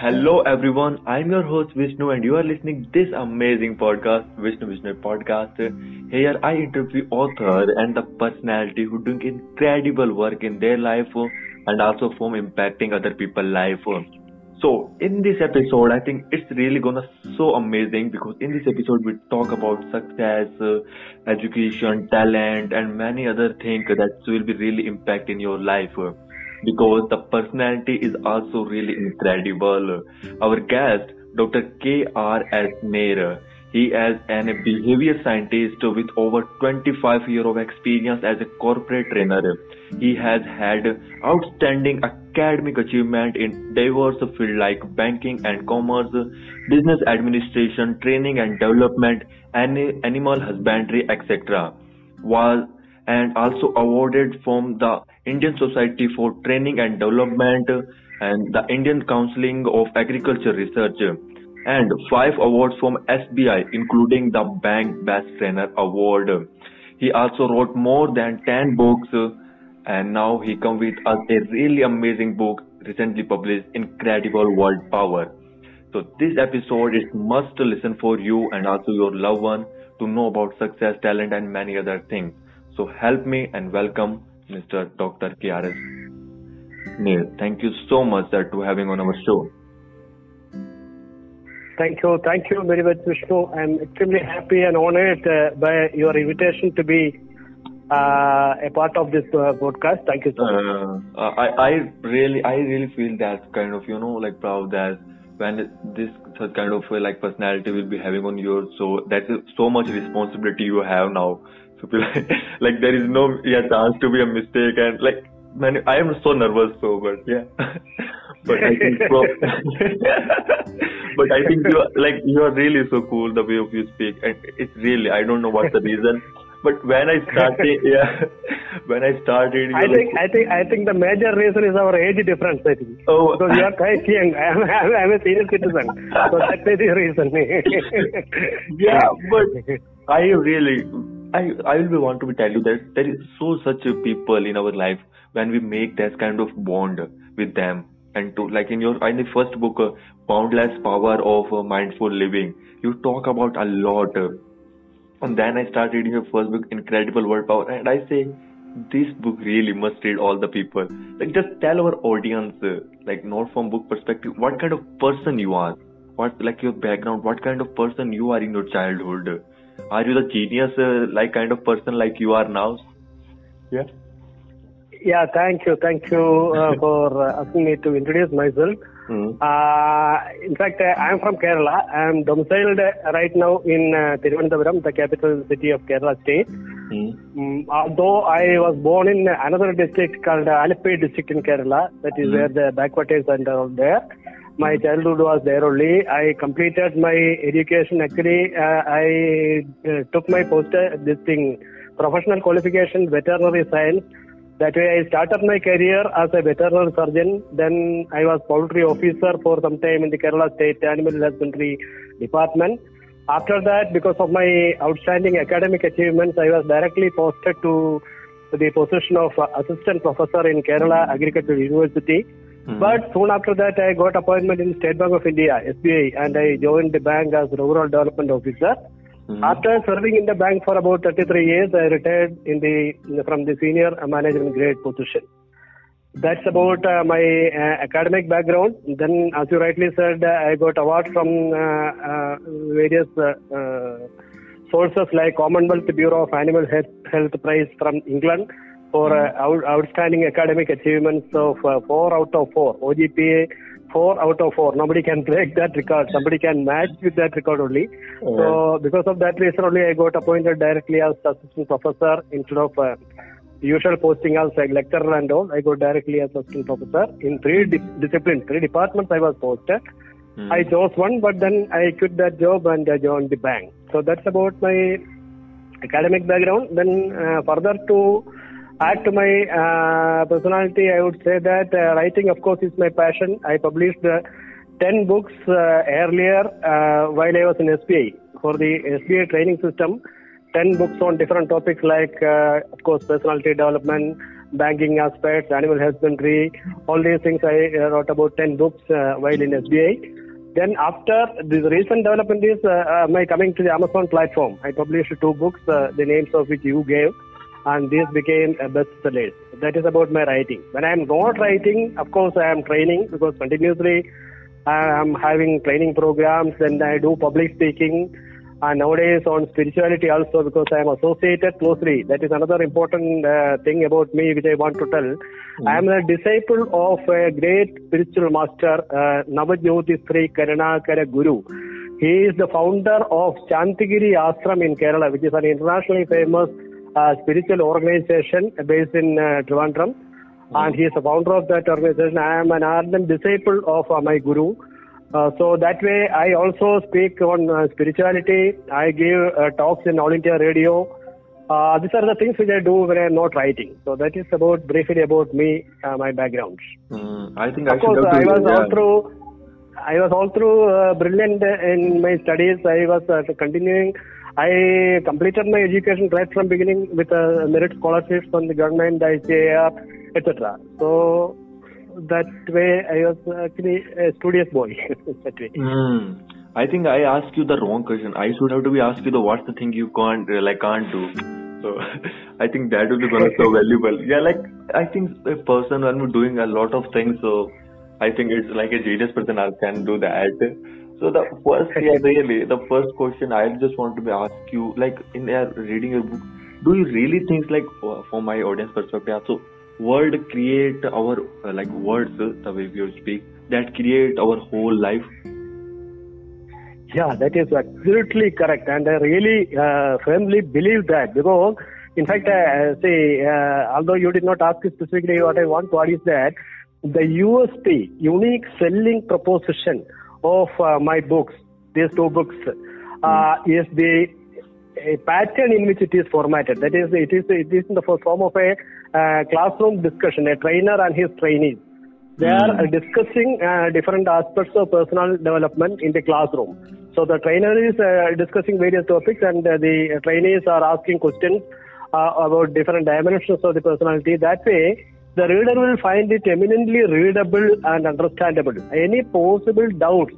Hello everyone, I'm your host Vishnu and you are listening this amazing podcast, Vishnu Vishnu Podcast. Here I interview author and the personality who doing incredible work in their life and also from impacting other people's life. So in this episode, I think it's really gonna so amazing because in this episode we talk about success, education, talent, and many other things that will be really impacting your life. Because the personality is also really incredible. Our guest, Dr. K. R. S. Nair, he is a behavior scientist with over 25 years of experience as a corporate trainer. He has had outstanding academic achievement in diverse fields like banking and commerce, business administration, training and development, animal husbandry, etc. Was and also awarded from the Indian Society for Training and Development and the Indian Council of Agriculture Research and five awards from SBI, including the Bank Best Trainer Award. He also wrote more than 10 books, and now he comes with us a really amazing book recently published, Incredible Word Power. So this episode is must listen for you and also your loved one to know about success, talent, and many other things. So help me and welcome Mr. Dr. KRS Nair. Thank you so much, sir, to having on our show. Thank you. Thank you very much, Vishnu. I'm extremely happy and honored uh, by your invitation to be uh, a part of this uh, podcast. Thank you so much. Uh, I, I really, I really feel that kind of, you know, like proud that when this such kind of like personality will be having on your, so that's so much responsibility you have now. So like, like there is no yeah, chance to be a mistake and like, man, I am so nervous. So, but yeah. but I think but I think you are like you are really so cool the way of you speak and it's really I don't know what's the reason but when I started yeah when I started I think I think I think the major reason is our age difference. I think. Oh. because you are quite young. I am, I am a senior citizen, so that is the reason. yeah but I really I I will want to tell you that there is so such people in our life when we make that kind of bond with them. And to like in your in the first book uh, boundless power of uh, mindful living you talk about a lot. And then I start reading your first book incredible word power and I say this book really must read all the people. Like just tell our audience uh, like not from book perspective what kind of person you are. What like your background what kind of person you are in your childhood are you the genius uh, like kind of person like you are now yeah yeah, thank you, thank you uh, for uh, asking me to introduce myself. mm. Uh, in fact, uh, I am from Kerala. I am domiciled uh, right now in uh, Thiruvananthapuram, the capital city of Kerala state. Mm. Mm, although I was born in another district called uh, Alappuzha district in Kerala, that is Mhm. where the backwaters are all there. My childhood was there only. I completed my education. Actually, uh, I uh, took my post uh, this thing professional qualification veterinary science. That way, I started my career as a veterinary surgeon. Then I was poultry officer for some time in the Kerala State Animal Husbandry Department. After that, because of my outstanding academic achievements, I was directly posted to the position of assistant professor in Kerala Agricultural University. Mhm. But soon after that, I got appointment in State Bank of India (SBI) and I joined the bank as rural development officer. Mhm. After serving in the bank for about 33 years, I retired in the from the senior management grade position. That's about uh, my uh, academic background. Then, as you rightly said, I got award from uh, uh, various uh, uh, sources like Commonwealth Bureau of Animal Health, Health Prize from England for uh, out, outstanding academic achievements of uh, four out of four. OGPA four out of four. Nobody can break that record. Somebody can match with that record only. So because of that reason only, I got appointed directly as assistant professor instead of uh, usual posting as like lecturer and all. I got directly as assistant professor in three di- disciplines, three departments. I was posted. Mhm. I chose one, but then I quit that job and I joined the bank. So that's about my academic background. Then uh, further to add to my uh, personality, I would say that uh, writing, of course, is my passion. I published uh, 10 books uh, earlier uh, while I was in SBI for the SBI training system. 10 books on different topics like, uh, of course, personality development, banking aspects, animal husbandry, all these things. I wrote about 10 books while in SBI. Then after the recent development is my coming to the Amazon platform. I published two books, the names of which you gave, and these became bestsellers. That is about my writing. When I am not writing, of course, I am training because continuously I am having training programs and I do public speaking and nowadays on spirituality also because I am associated closely. That is another important uh, thing about me which I want to tell. Mm. I am a disciple of a great spiritual master, uh, Navajyoti Sri Karunakara Guru. He is the founder of Santhigiri Ashram in Kerala, which is an internationally famous uh, spiritual organization based in uh, Trivandrum. Mm. And he is the founder of that organization. I am an ardent disciple of uh, my Guru. Uh, so that way, I also speak on uh, spirituality. I give uh, talks in All India Radio. Uh, these are the things which I do when I am not writing. So that is about briefly about me, uh, my background. Mm, I think of I course I was all through. I was all through brilliant in my studies. I was continuing. I completed my education right from beginning with a merit scholarships from the government, ICAR, etc. So that way I was actually a studious boy that way. Mm. I think I asked you the wrong question. I should have to be asked you the what's the thing you can't uh, like can't do. So I think that would be gonna so valuable. Yeah, like I think a person when we're doing a lot of things, so I think it's like a genius person I can do that. So the first, yeah, really, the first question I just want to be ask you, like in uh, reading your book, do you really think like for my audience perspective, so word create our uh, like words the way we speak that create our whole life? Yeah that is absolutely correct. And i really uh, firmly believe that because in fact uh, say uh, although you did not ask specifically what i want what is that? The usp unique selling proposition of uh, my books these two books mm. is the a pattern in which it is formatted. That is, it is it is in the form of a uh, classroom discussion. A trainer and his trainees they are mm. discussing uh, different aspects of personal development in the classroom. So the trainer is uh, discussing various topics, and uh, the trainees are asking questions uh, about different dimensions of the personality. That way, the reader will find it eminently readable and understandable. Any possible doubts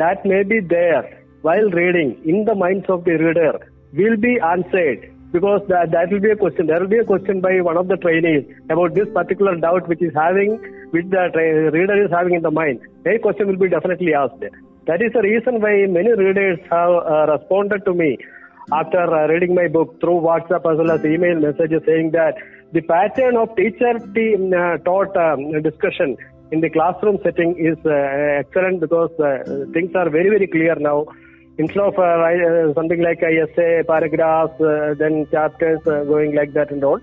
that may be there while reading in the minds of the reader will be answered because that, that will be a question. There will be a question by one of the trainees about this particular doubt which is having, which the tra- reader is having in the mind. A question will be definitely asked. That is the reason why many readers have uh, responded to me after uh, reading my book through WhatsApp as well as email messages saying that the pattern of teacher uh, taught um, discussion in the classroom setting is uh, excellent because uh, things are very very clear now instead of uh, uh, something like a essay, paragraphs, uh, then chapters going like that and all,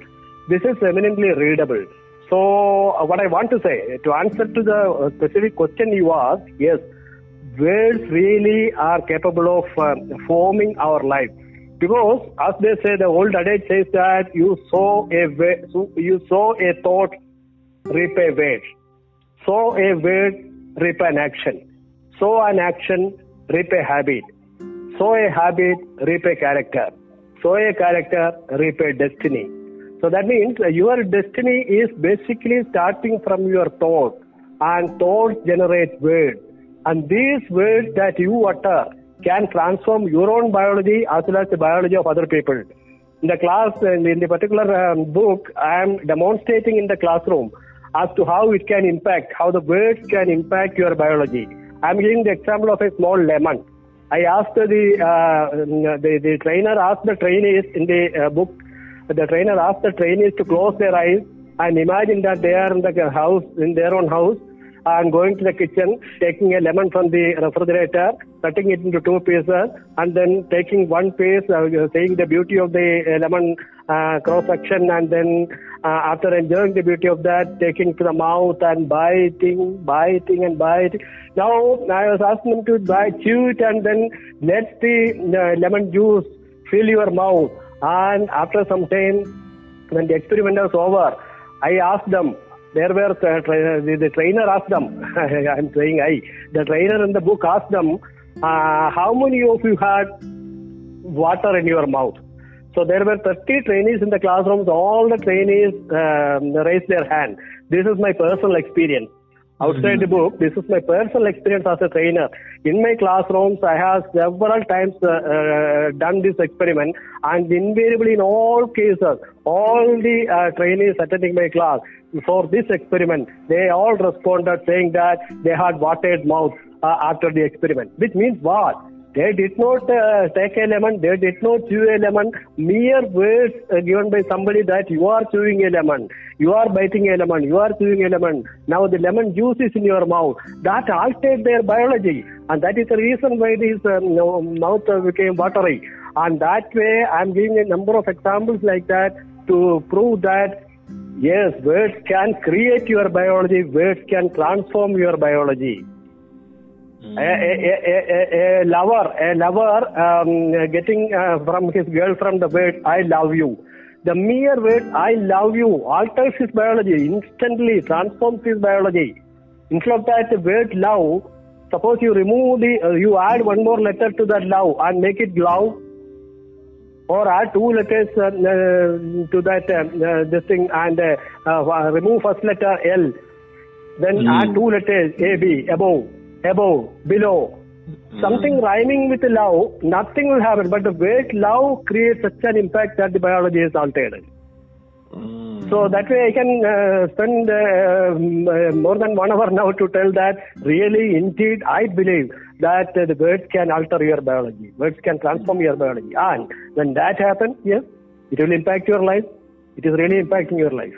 this is eminently readable. So, what I want to say, to answer to the specific question you asked, yes, words really are capable of uh, forming our life. Because, as they say, the old adage says that you sow a you sow a thought, reap a word. Sow a word, reap an action. Sow an action, reap a habit sow a habit, reap a character. Sow a character, reap a destiny. So that means your destiny is basically starting from your thought, and thoughts generate words. And these words that you utter can transform your own biology as well as the biology of other people. In the class, in the particular um, book, I am demonstrating in the classroom as to how it can impact, how the words can impact your biology. I am giving the example of a small lemon. I asked the, uh, the trainer asked the trainees in the uh, book, the trainer asked the trainees to close their eyes and imagine that they are in the house, in their own house, and going to the kitchen, taking a lemon from the refrigerator, cutting it into two pieces, and then taking one piece, uh, saying the beauty of the uh, lemon uh, cross section, and then uh, after enjoying the beauty of that, taking to the mouth and biting, biting, and biting. Now I was asking them to buy, chew it, and then let the lemon juice fill your mouth. And after some time, when the experiment was over, I asked them, there were uh, the, the, trainer asked them i'm saying i the trainer in the book asked them uh, how many of you had water in your mouth So there were 30 trainees in the classrooms. All the trainees um, raised their hand. This is my personal experience. Outside the book, this is my personal experience as a trainer. In my classrooms, I have several times uh, uh, done this experiment, and invariably, in all cases, all the uh, trainees attending my class for this experiment, they all responded saying that they had watered mouth uh, after the experiment, which means what? They did not uh, take a lemon, they did not chew a lemon. Mere words uh, given by somebody that you are chewing a lemon, you are biting a lemon, you are chewing a lemon. Now the lemon juice is in your mouth. That altered their biology, and that is the reason why this um, mouth became watery. And that way, I'm giving a number of examples like that to prove that yes, words can create your biology, words can transform your biology. A, a, a, a, a lover, a lover um, getting uh, from his girlfriend the word "I love you." The mere word "I love you" alters his biology instantly, transforms his biology. Instead of that word "love," suppose you remove the, uh, you add one more letter to that love and make it love, or add two letters uh, uh, to that uh, uh, this thing and remove first letter L, then add two letters A B above above, below. Something rhyming with love, nothing will happen. But the word love creates such an impact that the biology is altered. Mm. So that way I can uh, spend uh, uh, more than one hour now to tell that really, indeed, I believe that uh, the words can alter your biology. Words can transform your biology. And when that happens, yes, it will impact your life. It is really impacting your life.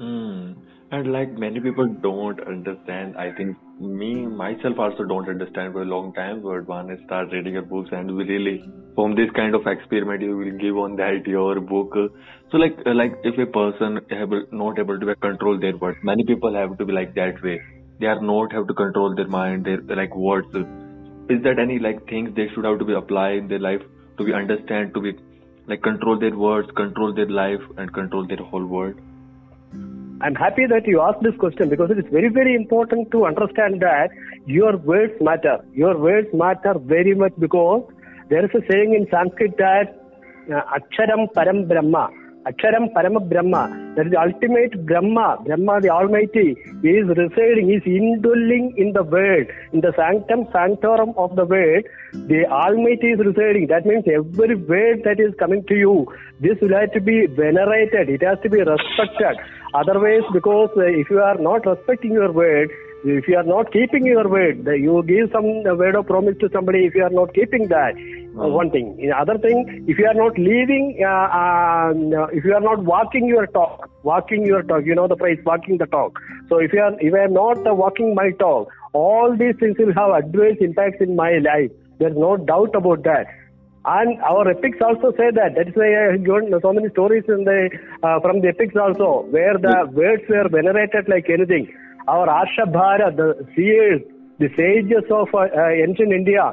Mm. And like many people don't understand, I think me myself also don't understand for a long time. But when I start reading your books and we really from this kind of experiment you will give on that your book. So like like if a person able not able to control their words, many people have to be like that way. They are not have to control their mind, their like words. Is that any like things they should have to be applied in their life to be understand to be like control their words, control their life, and control their whole world? I'm happy that you asked this question because it is very, very important to understand that your words matter. Your words matter very much because there is a saying in Sanskrit that uh, Param Brahma. Aksharam Parama Brahma. That is the ultimate Brahma. Brahma, the Almighty, is residing, is indwelling in the word. In the sanctum sanctorum of the word, the Almighty is residing. That means every word that is coming to you, this will have to be venerated. It has to be respected. Otherwise, because uh, if you are not respecting your word, if you are not keeping your word, you give some word of promise to somebody. If you are not keeping that, uh, one thing. The other thing, if you are not leaving, uh, uh, if you are not walking your talk, walking your talk, you know the phrase walking the talk. So if you are if I am not uh, walking my talk, all these things will have adverse impacts in my life. There is no doubt about that. And our epics also say that. That is why I have given so many stories in the uh, from the epics also, where the words were venerated like anything. Our Arshabhara, the seers, the sages of uh, uh, ancient India,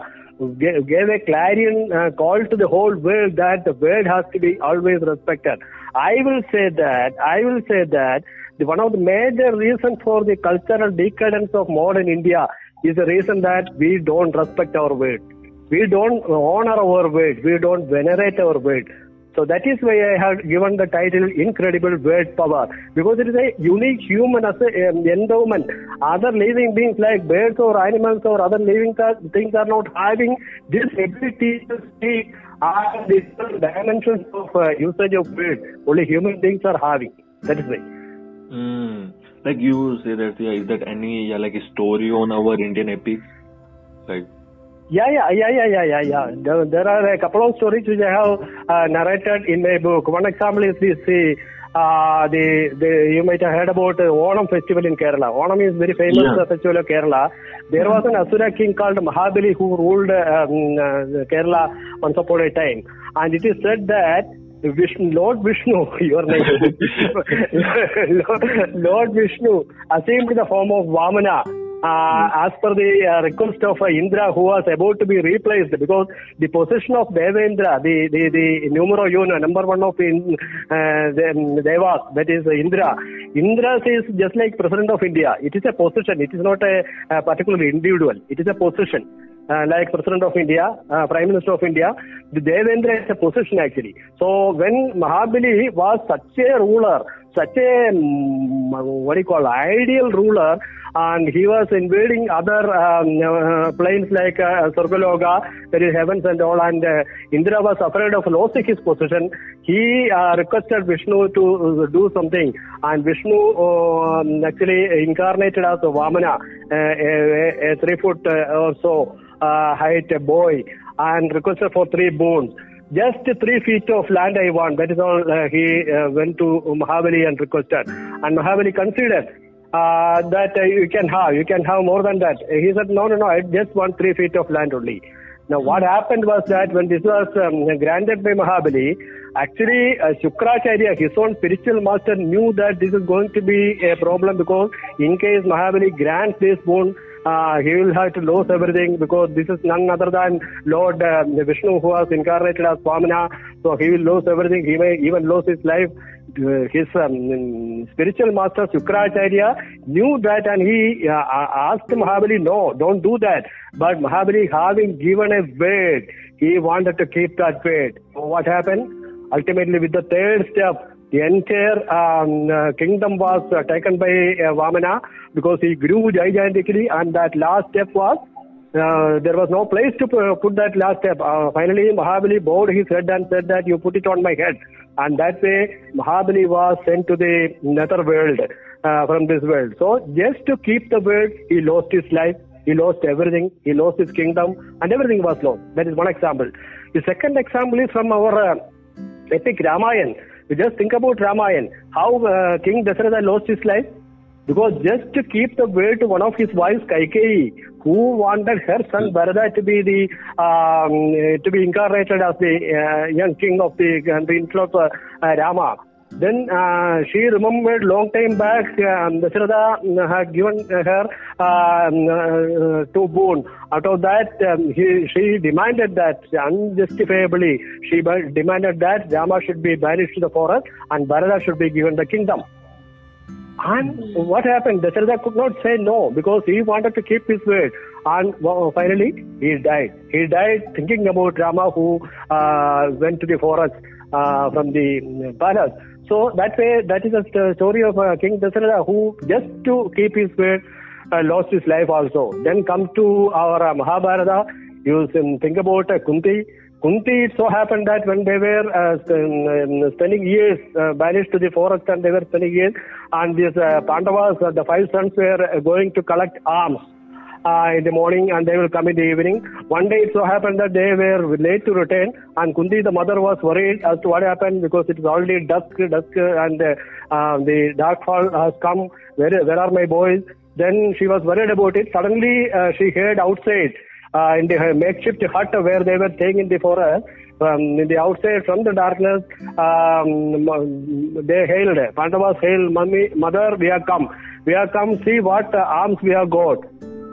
gave, gave a clarion uh, call to the whole world that the word has to be always respected. I will say that. I will say that the, one of the major reasons for the cultural decadence of modern India is the reason that we don't respect our word. We don't honor our word. We don't venerate our word. So that is why I have given the title Incredible Word Power because it is a unique human as a, um, endowment. Other living beings like birds or animals or other living things are not having this ability to speak are different dimensions of uh, usage of words. Only human beings are having. That is why. Mm. Like you say that, yeah, is that any yeah, like story on our Indian epics? Like yeah, yeah, yeah, yeah, yeah, yeah, yeah. There, there are a couple of stories which I have uh, narrated in my book. One example is this: the, uh, the, the you might have heard about the Onam festival in Kerala. Onam is very famous Yeah. uh, festival of Kerala. There was an Asura king called Mahabali who ruled um, uh, Kerala once upon a time, and it is said that. Vishnu, Lord Vishnu, your name, Lord, Lord Vishnu assumed the form of Vamana uh, as per the uh, request of uh, Indra who was about to be replaced because the position of Devendra, the, the, the numero uno, number one of in, uh, the Devas, that is Indra. Indra is just like President of India. It is a position. It is not a, a particular individual. It is a position. uh, like President of India, uh, Prime Minister of India. The Devendra is a position actually. So when Mahabali was such a ruler, such a mm, what do you call ideal ruler, and he was invading other um, uh, planes like uh, Swargaloka, that is heavens and all, and uh, Indra was afraid of losing his position. He uh, requested Vishnu to uh, do something, and Vishnu uh, actually incarnated as a Vamana, uh, a, a three foot or so height boy, and requested for three boons. Just three feet of land I want. That is all uh, he uh, went to Mahabali and requested. And Mahabali considered uh, that uh, you can have, you can have more than that. He said, no, no, no, I just want three feet of land only. Now, what happened was that when this was um, granted by Mahabali, actually uh, Shukracharya, his own spiritual master, knew that this is going to be a problem because in case Mahabali grants this boon, uh, he will have to lose everything because this is none other than Lord uh, Vishnu who was incarnated as Vamana. So he will lose everything. He may even lose his life. Uh, his um, spiritual master Sukracharya knew that and he uh, asked Mahabali, no, don't do that. But Mahabali having given a word, he wanted to keep that word. So what happened? Ultimately with the third step, the entire um, uh, kingdom was uh, taken by uh, Vamana because he grew gigantically and that last step was uh, there was no place to put that last step. Uh, finally, Mahabali bowed his head and said that you put it on my head. And that way, Mahabali was sent to the nether world uh, from this world. So, just to keep the world, he lost his life, he lost everything, he lost his kingdom, and everything was lost. That is one example. The second example is from our epic Ramayan. You just think about Ramayan, how uh, King Dasharatha lost his life. Because just to keep the word to one of his wives, Kaikeyi, who wanted her son Bharata to be the um, to be incarnated as the uh, young king of the uh, the influence of uh, Rama. Then uh, she remembered long time back um, Dasharatha had given her um, uh, two boon. Out of that, um, he, she demanded that unjustifiably. She demanded that Rama should be banished to the forest and Bharata should be given the kingdom. And what happened? Dasharatha could not say no because he wanted to keep his word. And finally, he died. He died thinking about Rama who uh, went to the forest uh, from the palace. So that way, that is the story of uh, King Dasharatha who, just to keep his word, uh, lost his life also. Then come to our uh, Mahabharata. You think about uh, Kunti. Kunti, it so happened that when they were uh, spending years uh, banished to the forest and they were spending years, and these uh, Pandavas, uh, the five sons, were uh, going to collect alms uh, in the morning and they will come in the evening. One day it so happened that they were late to return, and Kunti, the mother, was worried as to what happened because it is already dusk, dusk, and uh, the darkfall has come. Where, where are my boys? Then she was worried about it. Suddenly, uh, she heard outside uh, in the makeshift hut where they were staying in the forest. Um, in the outside from the darkness, um, they hailed. Pandavas hailed, "Mummy, mother, we have come. We have come. See what uh, alms we have got.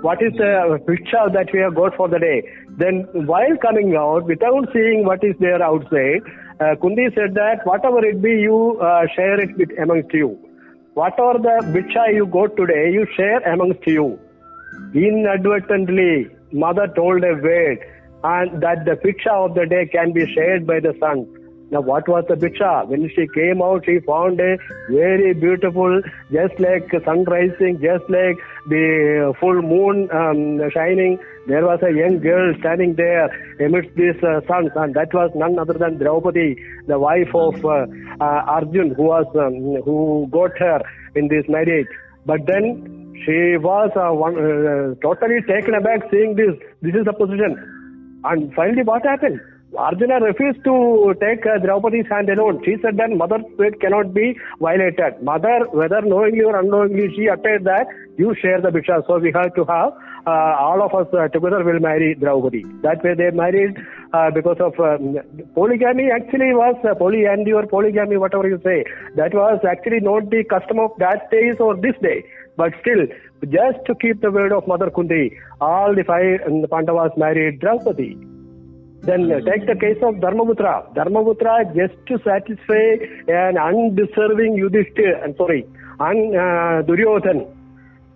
What is the picture that we have got for the day?" Then, while coming out, without seeing what is there outside, uh, Kundi said that whatever it be, you uh, share it with, amongst you. Whatever the biksha you got today, you share amongst you. Inadvertently, mother told a word and that the picture of the day can be shared by the son. Now, what was the picture? When she came out, she found a very beautiful, just like sun rising, just like the full moon um, shining. There was a young girl standing there amidst these uh, sons, and that was none other than Draupadi, the wife of uh, uh, Arjun, who was um, who got her in this marriage. But then she was uh, one, uh, totally taken aback seeing this. This is the position. And finally, what happened? Arjuna refused to take uh, Draupadi's hand alone. She said that mother's fate cannot be violated. Mother, whether knowingly or unknowingly, she uttered that you share the bhiksha. So we have to have uh, all of us uh, together will marry Draupadi. That way they married uh, because of um, polygamy. Actually, was uh, polyandry or polygamy, whatever you say. That was actually not the custom of that days or this day. But still, just to keep the word of Mother Kundi, all the five Pandavas married Draupadi. Then uh, take the case of Dharmaputra. Dharmaputra, just to satisfy an undeserving Yudhishthir, I'm sorry, un, uh, Duryodhan,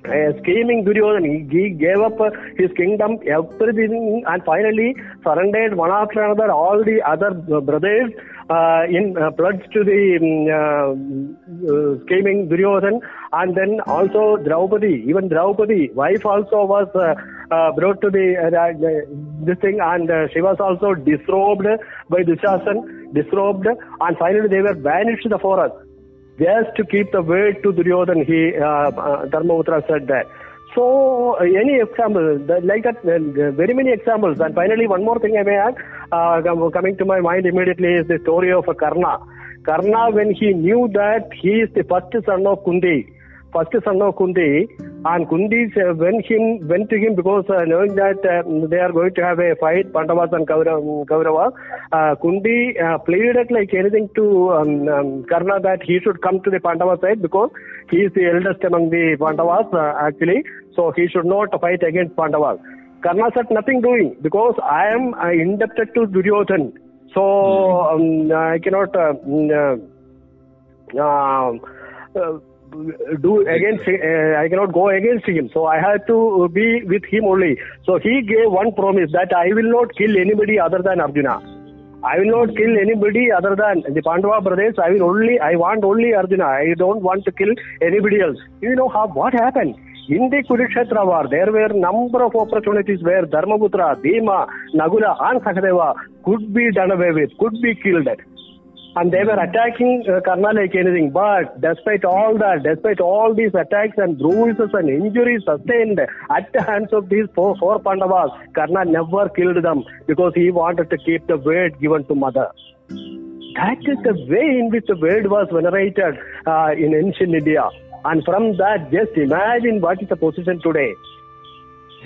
uh, scheming Duryodhana. He, he gave up uh, his kingdom, everything, and finally surrendered one after another all the other brothers uh, in uh, to the um, uh, scheming Duryodhan, and then also Draupadi, even Draupadi, wife also was brought to the this thing, and she was also disrobed by Dushasan, disrobed, and finally they were banished to the forest just to keep the word to Duryodhan, he, uh, uh, Dharmaputra said that. So, uh, any example, like that, uh, very many examples. And finally, one more thing I may add, uh, coming to my mind immediately is the story of Karna. Karna, when he knew that he is the first son of Kundi, first son of Kundi, and Kundi went him went to him because uh, knowing that uh, they are going to have a fight, Pandavas and Kaurava. Uh, Kundi uh, pleaded like anything to um, um, Karna that he should come to the Pandava side because he is the eldest among the Pandavas uh, actually, so he should not fight against Pandavas. Karna said nothing doing because I am uh, indebted to Duryodhan, so mm-hmm. um, I cannot. Do against uh, I cannot go against him. So I have to be with him only. So he gave one promise that I will not kill anybody other than Arjuna. I will not kill anybody other than the Pandava brothers. I will only I want only Arjuna. I don't want to kill anybody else. You know how what happened? In the Kurukshetra war, there were number of opportunities where Dharmaputra, Bhima, Nakula, and Sahadeva could be done away with, could be killed and they were attacking uh, Karna like anything. But despite all that, despite all these attacks and bruises and injuries sustained at the hands of these four, four Pandavas, Karna never killed them because he wanted to keep the word given to mother. That is the way in which the word was venerated uh, in ancient India. And from that, just imagine what is the position today.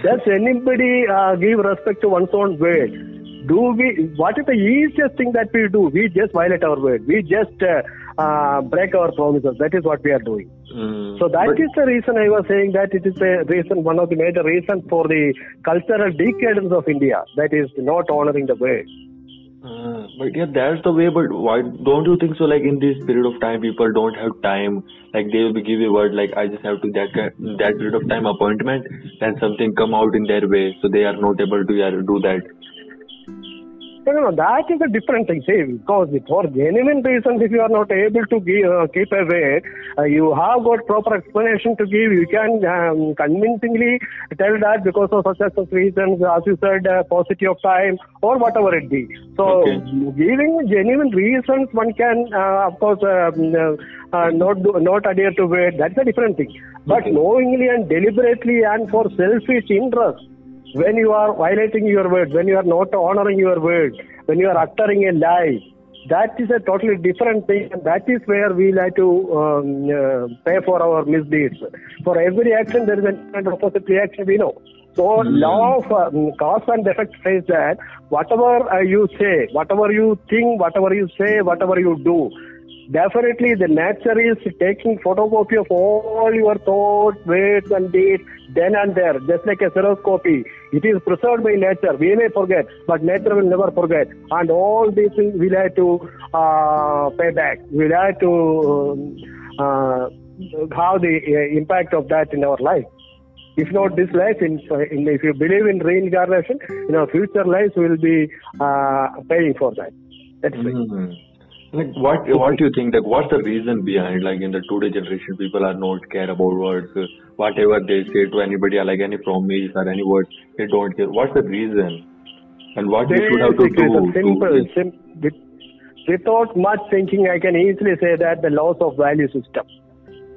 Does anybody uh, give respect to one's own word? Do we what is the easiest thing that we do we just violate our word we just uh, uh, break our promises that is what we are doing mm, so that is the reason i was saying that it is a reason one of the major reasons for the cultural decadence of india that is not honoring the word uh, but yeah, that's the way. But why don't you think so? Like in this period of time, people don't have time. Like they will be give a word. Like I just have to that that period of time appointment, and something come out in their way, so they are not able to yeah, do that. No, no, no, that is a different thing. See, because for genuine reasons, if you are not able to give, uh, keep away, uh, you have got proper explanation to give. You can um, convincingly tell that because of such and such reasons, as you said, uh, paucity of time or whatever it be. So, okay. giving genuine reasons, one can, uh, of course, um, uh, uh, not do, not adhere to it. That's a different thing. But knowingly and deliberately and for selfish interest when you are violating your word, when you are not honoring your word, when you are uttering a lie, that is a totally different thing. And that is where we like to um, uh, pay for our misdeeds. For every action, there is an opposite reaction, we know. So, mm. law of uh, cause and effect says that whatever uh, you say, whatever you think, whatever you say, whatever you do, definitely the nature is taking photocopy of all your thoughts, words and deeds then and there, just like a xerox copy. It is preserved by nature. We may forget, but nature will never forget. And all these things we'll have to uh, pay back. We'll have to uh, have the uh, impact of that in our life. If not this life, in, in, if you believe in reincarnation, in our future lives, we'll be uh, paying for that. That's mm-hmm. right. Like what what do you think? Like what's the reason behind like in the today generation people are not care about words, whatever they say to anybody, like any promise or any words, they don't care. What's the reason? And what they should have to do? Simple, to... sim- without much thinking, I can easily say that the loss of value system.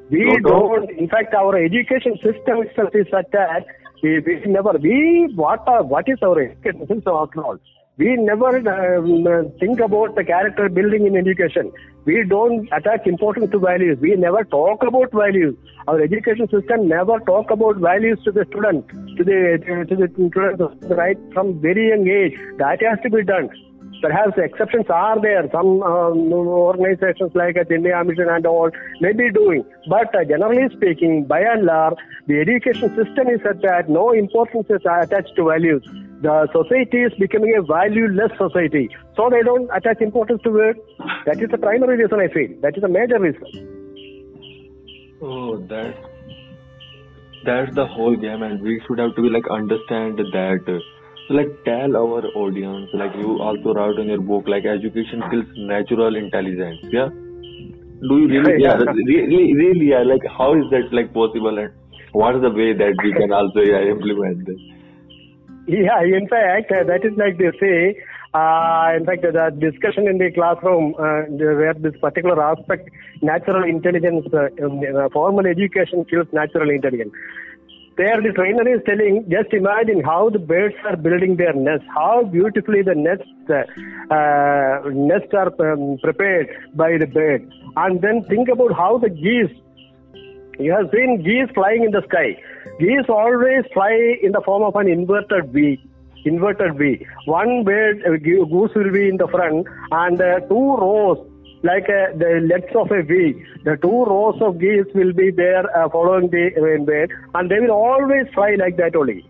We don't. In fact, our education system itself is such that we, we never we what are, what is our education system after all? We never um, think about the character building in education. We don't attach importance to values. We never talk about values. Our education system never talk about values to the student, to the to the student right from very young age. That has to be done. Perhaps exceptions are there. Some um, organizations like the India Mission and all may be doing. But uh, generally speaking, by and large, the education system is such that no importance is attached to values the society is becoming a valueless society. So they don't attach importance to it. That is the primary reason I feel. That is the major reason. Oh, that. that's the whole game, and we should have to be like understand that. So like tell our audience, like you also wrote in your book, like education kills natural intelligence. Yeah. Do you really? Yeah. Yeah. Really, really. Yeah. Like how is that like possible, and what is the way that we can also yeah, implement this? Yeah, in fact, uh, that is like they say. Uh, in fact, the discussion in the classroom uh, where this particular aspect, natural intelligence, uh, uh, formal education kills natural intelligence. There, the trainer is telling, just imagine how the birds are building their nests, how beautifully the nests, uh, nests are um, prepared by the bird. And then think about how the geese you have seen geese flying in the sky. Geese always fly in the form of an inverted V. Inverted V. One bird, uh, goose will be in the front, and uh, two rows, like uh, the legs of a V. The two rows of geese will be there uh, following the uh, bird, and they will always fly like that only.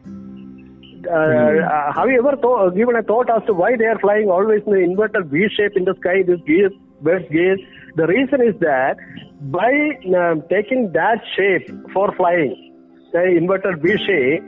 Uh, uh, have you ever thought, given a thought as to why they are flying always in the inverted V shape in the sky? This geese, birds, geese. The reason is that by um, taking that shape for flying, the inverted V shape,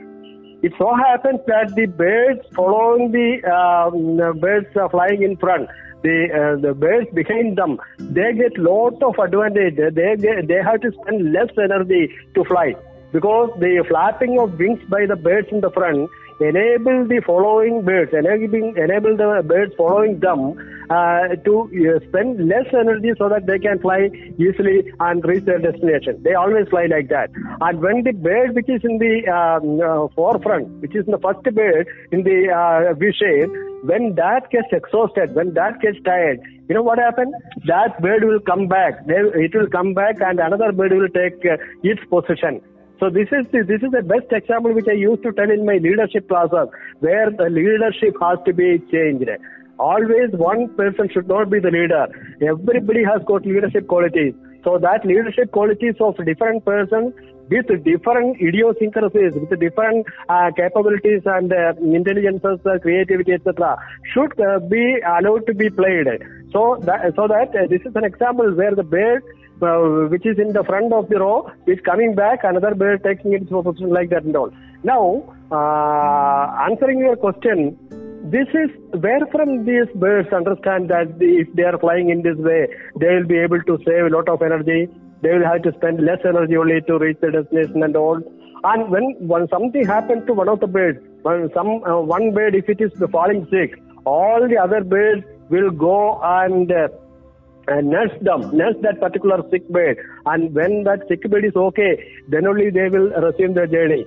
it so happens that the birds following the, um, the birds flying in front. The uh, the birds behind them, they get lot of advantage. They get, they have to spend less energy to fly because the flapping of wings by the birds in the front enable the following birds, enabling enable the birds following them uh, to uh, spend less energy so that they can fly easily and reach their destination. They always fly like that. And when the bird which is in the um, uh, forefront, which is the first bird in the uh, V shape, when that gets exhausted, when that gets tired, you know what happens? That bird will come back. It will come back, and another bird will take uh, its position. So this is the, this is the best example which I used to tell in my leadership classes, where the leadership has to be changed. Always one person should not be the leader. Everybody has got leadership qualities. So that leadership qualities of different persons with different idiosyncrasies, with different uh, capabilities and uh, intelligences, uh, creativity, etc., should uh, be allowed to be played. So that so that uh, this is an example where the bird uh, which is in the front of the row is coming back, another bird taking its position like that and all. Now, uh, answering your question, this is where from these birds understand that if they are flying in this way, they will be able to save a lot of energy. They will have to spend less energy only to reach the destination and all. And when, when something happens to one of the birds, when some uh, one bird if it is falling sick, all the other birds will go and uh, and nurse them, nurse that particular sick bed. And when that sick bed is okay, then only they will resume their journey.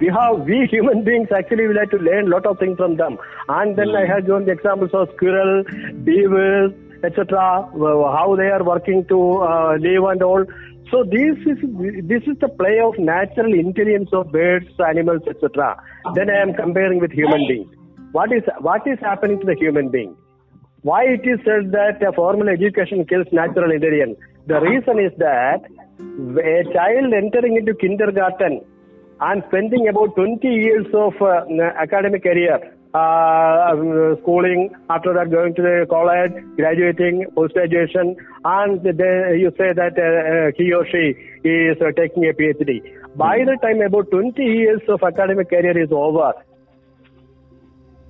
We have, we human beings actually will have to learn a lot of things from them. And then I have given the examples of squirrel, beavers, etc. How they are working to uh, live and all. So this is this is the play of natural intelligence of birds, animals, etc. Then I am comparing with human beings. What is what is happening to the human being? Why it is said that a formal education kills natural intelligence. The reason is that a child entering into kindergarten and spending about 20 years of uh, academic career, uh, schooling, after that going to the college, graduating, post-graduation, and then you say that uh, he or she is uh, taking a PhD. By the time about 20 years of academic career is over,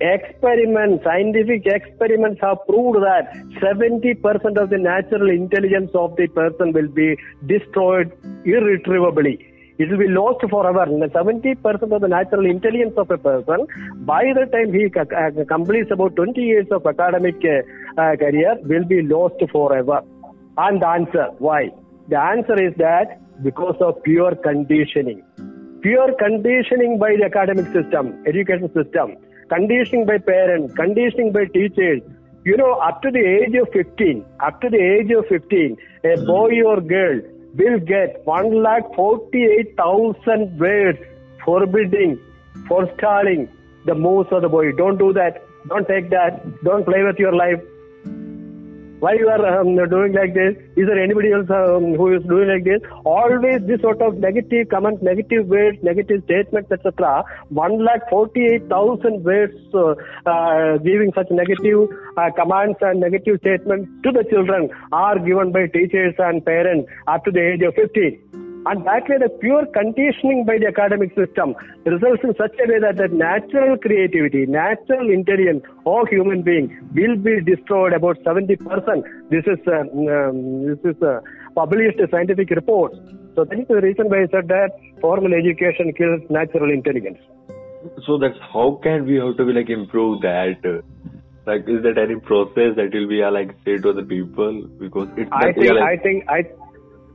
experiments, scientific experiments have proved that 70% of the natural intelligence of the person will be destroyed irretrievably. It will be lost forever. 70% of the natural intelligence of a person, by the time he c- completes about 20 years of academic uh, uh, career, will be lost forever. And the answer, why? The answer is that because of pure conditioning. Pure conditioning by the academic system, education system conditioning by parents, conditioning by teachers. You know, up to the age of 15, up to the age of 15, a hmm. boy or girl will get 1 lakh 48,000 words forbidding, forestalling the moves of the boy. Don't do that. Don't take that. Don't play with your life. Why you are um, doing like this? Is there anybody else um, who is doing like this? Always this sort of negative comments, negative words, negative statements, etc. One lakh forty-eight thousand words uh, uh, giving such negative uh, commands and negative statements to the children are given by teachers and parents up to the age of 15. And that way, the pure conditioning by the academic system results in such a way that the natural creativity, natural intelligence of human being will be destroyed about 70%. This is uh, um, this is uh, published scientific reports. So that is the reason why I said that formal education kills natural intelligence. So that's how can we have to be like improve that? Like, is there any process that will be uh, like say to the people because it's I think I think I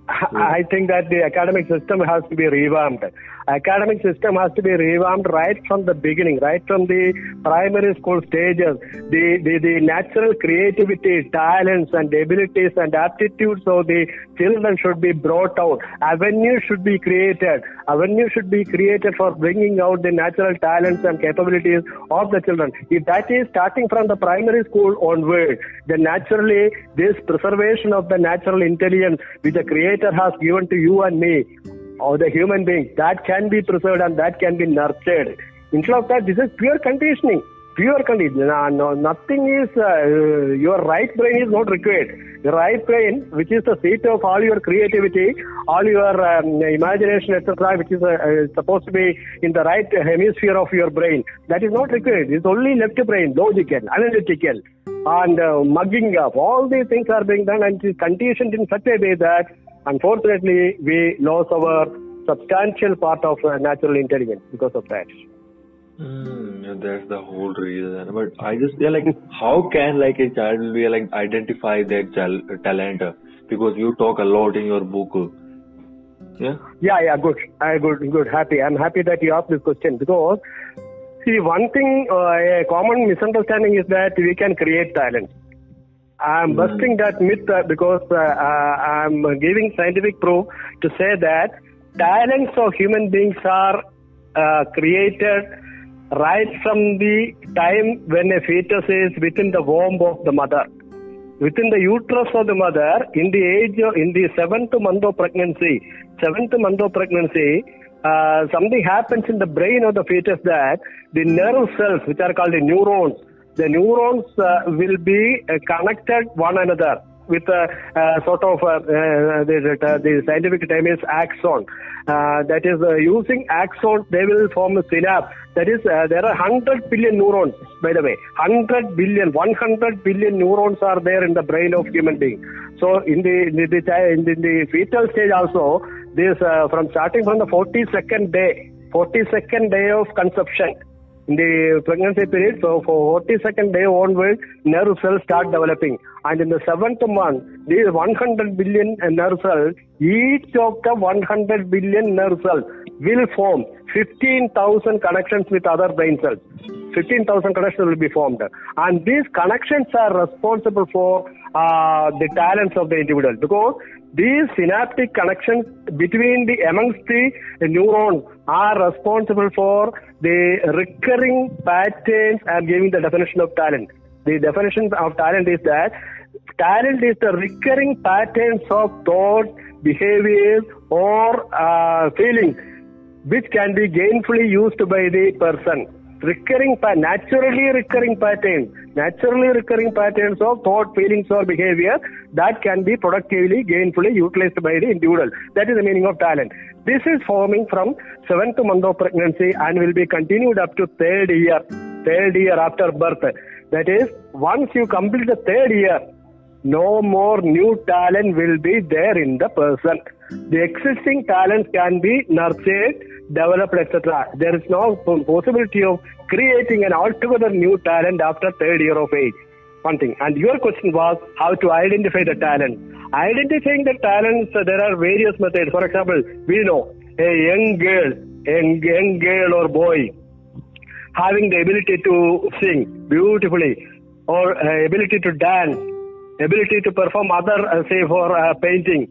I think that the academic system has to be revamped. Academic system has to be revamped right from the beginning, right from the primary school stages. The, the, the natural creativity, talents and abilities and aptitudes of the children should be brought out. Avenue should be created. Avenue should be created for bringing out the natural talents and capabilities of the children. If that is starting from the primary school onward, then naturally this preservation of the natural intelligence which the creator has given to you and me or the human being that can be preserved and that can be nurtured. Instead of that, this is pure conditioning. Pure conditioning. No, no, nothing is, uh, your right brain is not required. The right brain, which is the seat of all your creativity, all your um, imagination, etc., which is uh, uh, supposed to be in the right hemisphere of your brain, that is not required. It's only left brain, logical, analytical, and uh, mugging up. All these things are being done and it is conditioned in such a way that unfortunately we lost our substantial part of uh, natural intelligence because of that. Yeah, that's the whole reason. But I just feel like, how can like a child be like identify their talent? Because you talk a lot in your book. Yeah. Yeah, yeah, good. I good, good, happy. I'm happy that you asked this question because see, one thing, uh, a common misunderstanding is that we can create talent. I'm busting that myth uh, because uh, uh, I'm giving scientific proof to say that talents of human beings are uh, created right from the time when a fetus is within the womb of the mother. Within the uterus of the mother in the age of, in the seventh month of pregnancy seventh month of pregnancy uh, something happens in the brain of the fetus that the nerve cells which are called the neurons the neurons uh, will be uh, connected one another with a uh, sort of uh, uh, the, the, scientific term is axon. Uh, that is uh, using axon, they will form a synapse. That is, uh, there are 100 billion neurons, by the way. 100 billion, 100 billion neurons are there in the brain of human being. So in the, in the, in the, in the fetal stage also, this uh, from starting from the 42nd day, 42nd day of conception, in the pregnancy period, so for 42nd day onward, nerve cells start developing. And in the seventh month, these 100 billion nerve cells, each of the 100 billion nerve cells will form 15,000 connections with other brain cells. 15,000 connections will be formed. And these connections are responsible for uh, the talents of the individual because these synaptic connections between the amongst the neurons are responsible for the recurring patterns. I'm giving the definition of talent. The definition of talent is that talent is the recurring patterns of thought, behaviors, or uh, feelings which can be gainfully used by the person. Recurring, naturally recurring patterns, naturally recurring patterns of thought, feelings, or behavior that can be productively, gainfully utilized by the individual. That is the meaning of talent. This is forming from seventh month of pregnancy and will be continued up to third year, third year after birth. That is, once you complete the third year, no more new talent will be there in the person. The existing talents can be nurtured, developed, etc. There is no possibility of creating an altogether new talent after third year of age. One thing. And your question was how to identify the talent. Identifying the talents, there are various methods. For example, we know a young girl, a young girl or boy having the ability to sing beautifully or uh, ability to dance ability to perform other uh, say for uh, painting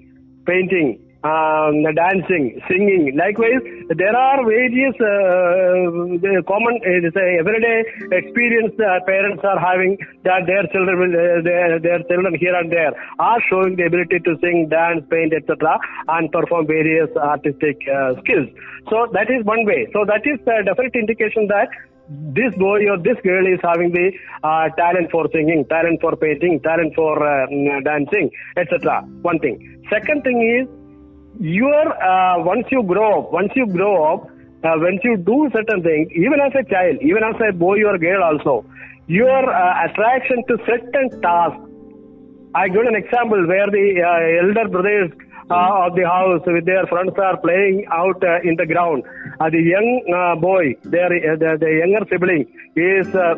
painting um, dancing singing likewise there are various uh, common uh, everyday experience uh, parents are having that their children will, uh, their, their children here and there are showing the ability to sing dance paint etc and perform various artistic uh, skills so that is one way so that is a definite indication that this boy or this girl is having the uh, talent for singing, talent for painting, talent for uh, dancing, etc. One thing. Second thing is your uh, once you grow up, once you grow up, uh, once you do certain things, even as a child, even as a boy or girl also, your uh, attraction to certain tasks. I give an example where the uh, elder brothers uh, of the house with their friends are playing out uh, in the ground. Uh, the young uh, boy, their, uh, the, the younger sibling, is uh,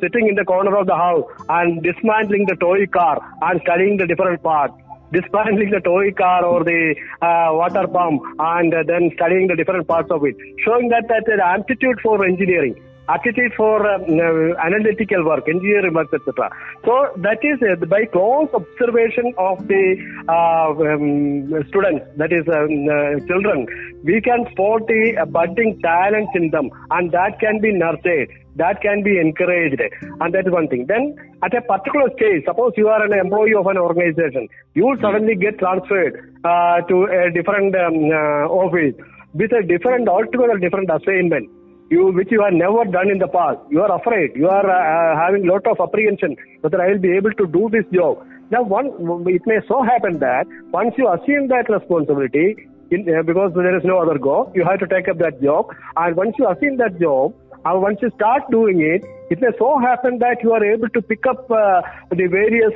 sitting in the corner of the house and dismantling the toy car and studying the different parts. Dismantling the toy car or the uh, water pump and uh, then studying the different parts of it, showing that that an aptitude for engineering aptitude for um, uh, analytical work, engineering work, etc. So that is uh, by close observation of the uh, um, students, that is um, uh, children, we can spot the uh, budding talents in them, and that can be nurtured. That can be encouraged, and that is one thing. Then, at a particular stage, suppose you are an employee of an organization, you will suddenly get transferred uh, to a different um, uh, office with a different, altogether different assignment you which you have never done in the past. You are afraid. You are uh, having lot of apprehension whether I will be able to do this job. Now, one it may so happen that once you assume that responsibility, in, uh, because there is no other go, you have to take up that job. And once you assume that job, and once you start doing it, it may so happen that you are able to pick up uh, the various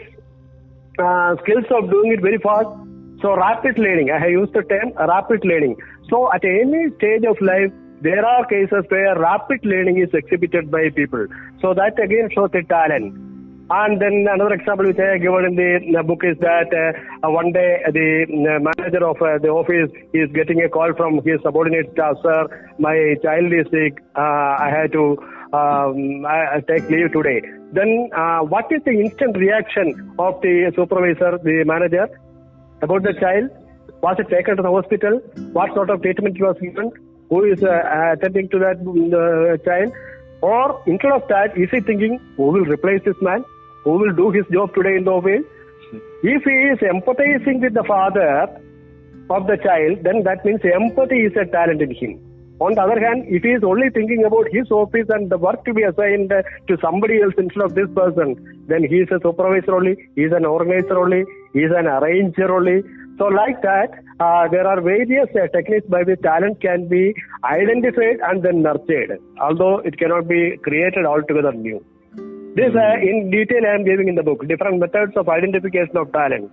uh, skills of doing it very fast. So rapid learning, I have used the term rapid learning. So at any stage of life, there are cases where rapid learning is exhibited by people. So that again shows the talent. And then another example which I have given in the, book is that uh, one day the uh, manager of uh, the office is getting a call from his subordinate staff, sir, my child is sick, uh, I had to um, I, take leave today. Then uh, what is the instant reaction of the supervisor, the manager about the child? Was it taken to the hospital? What sort of treatment was given? who is uh, attending to that uh, child or instead of that is he thinking who will replace this man who will do his job today in the office? If he is empathizing with the father of the child then that means empathy is a talent in him. On the other hand if he is only thinking about his office and the work to be assigned to somebody else instead of this person. Then he is a supervisor only he is an organizer only he is an arranger only. So like that, uh, there are various uh, techniques by which talent can be identified and then nurtured, although it cannot be created altogether new. This uh, in detail I am giving in the book, different methods of identification of talent.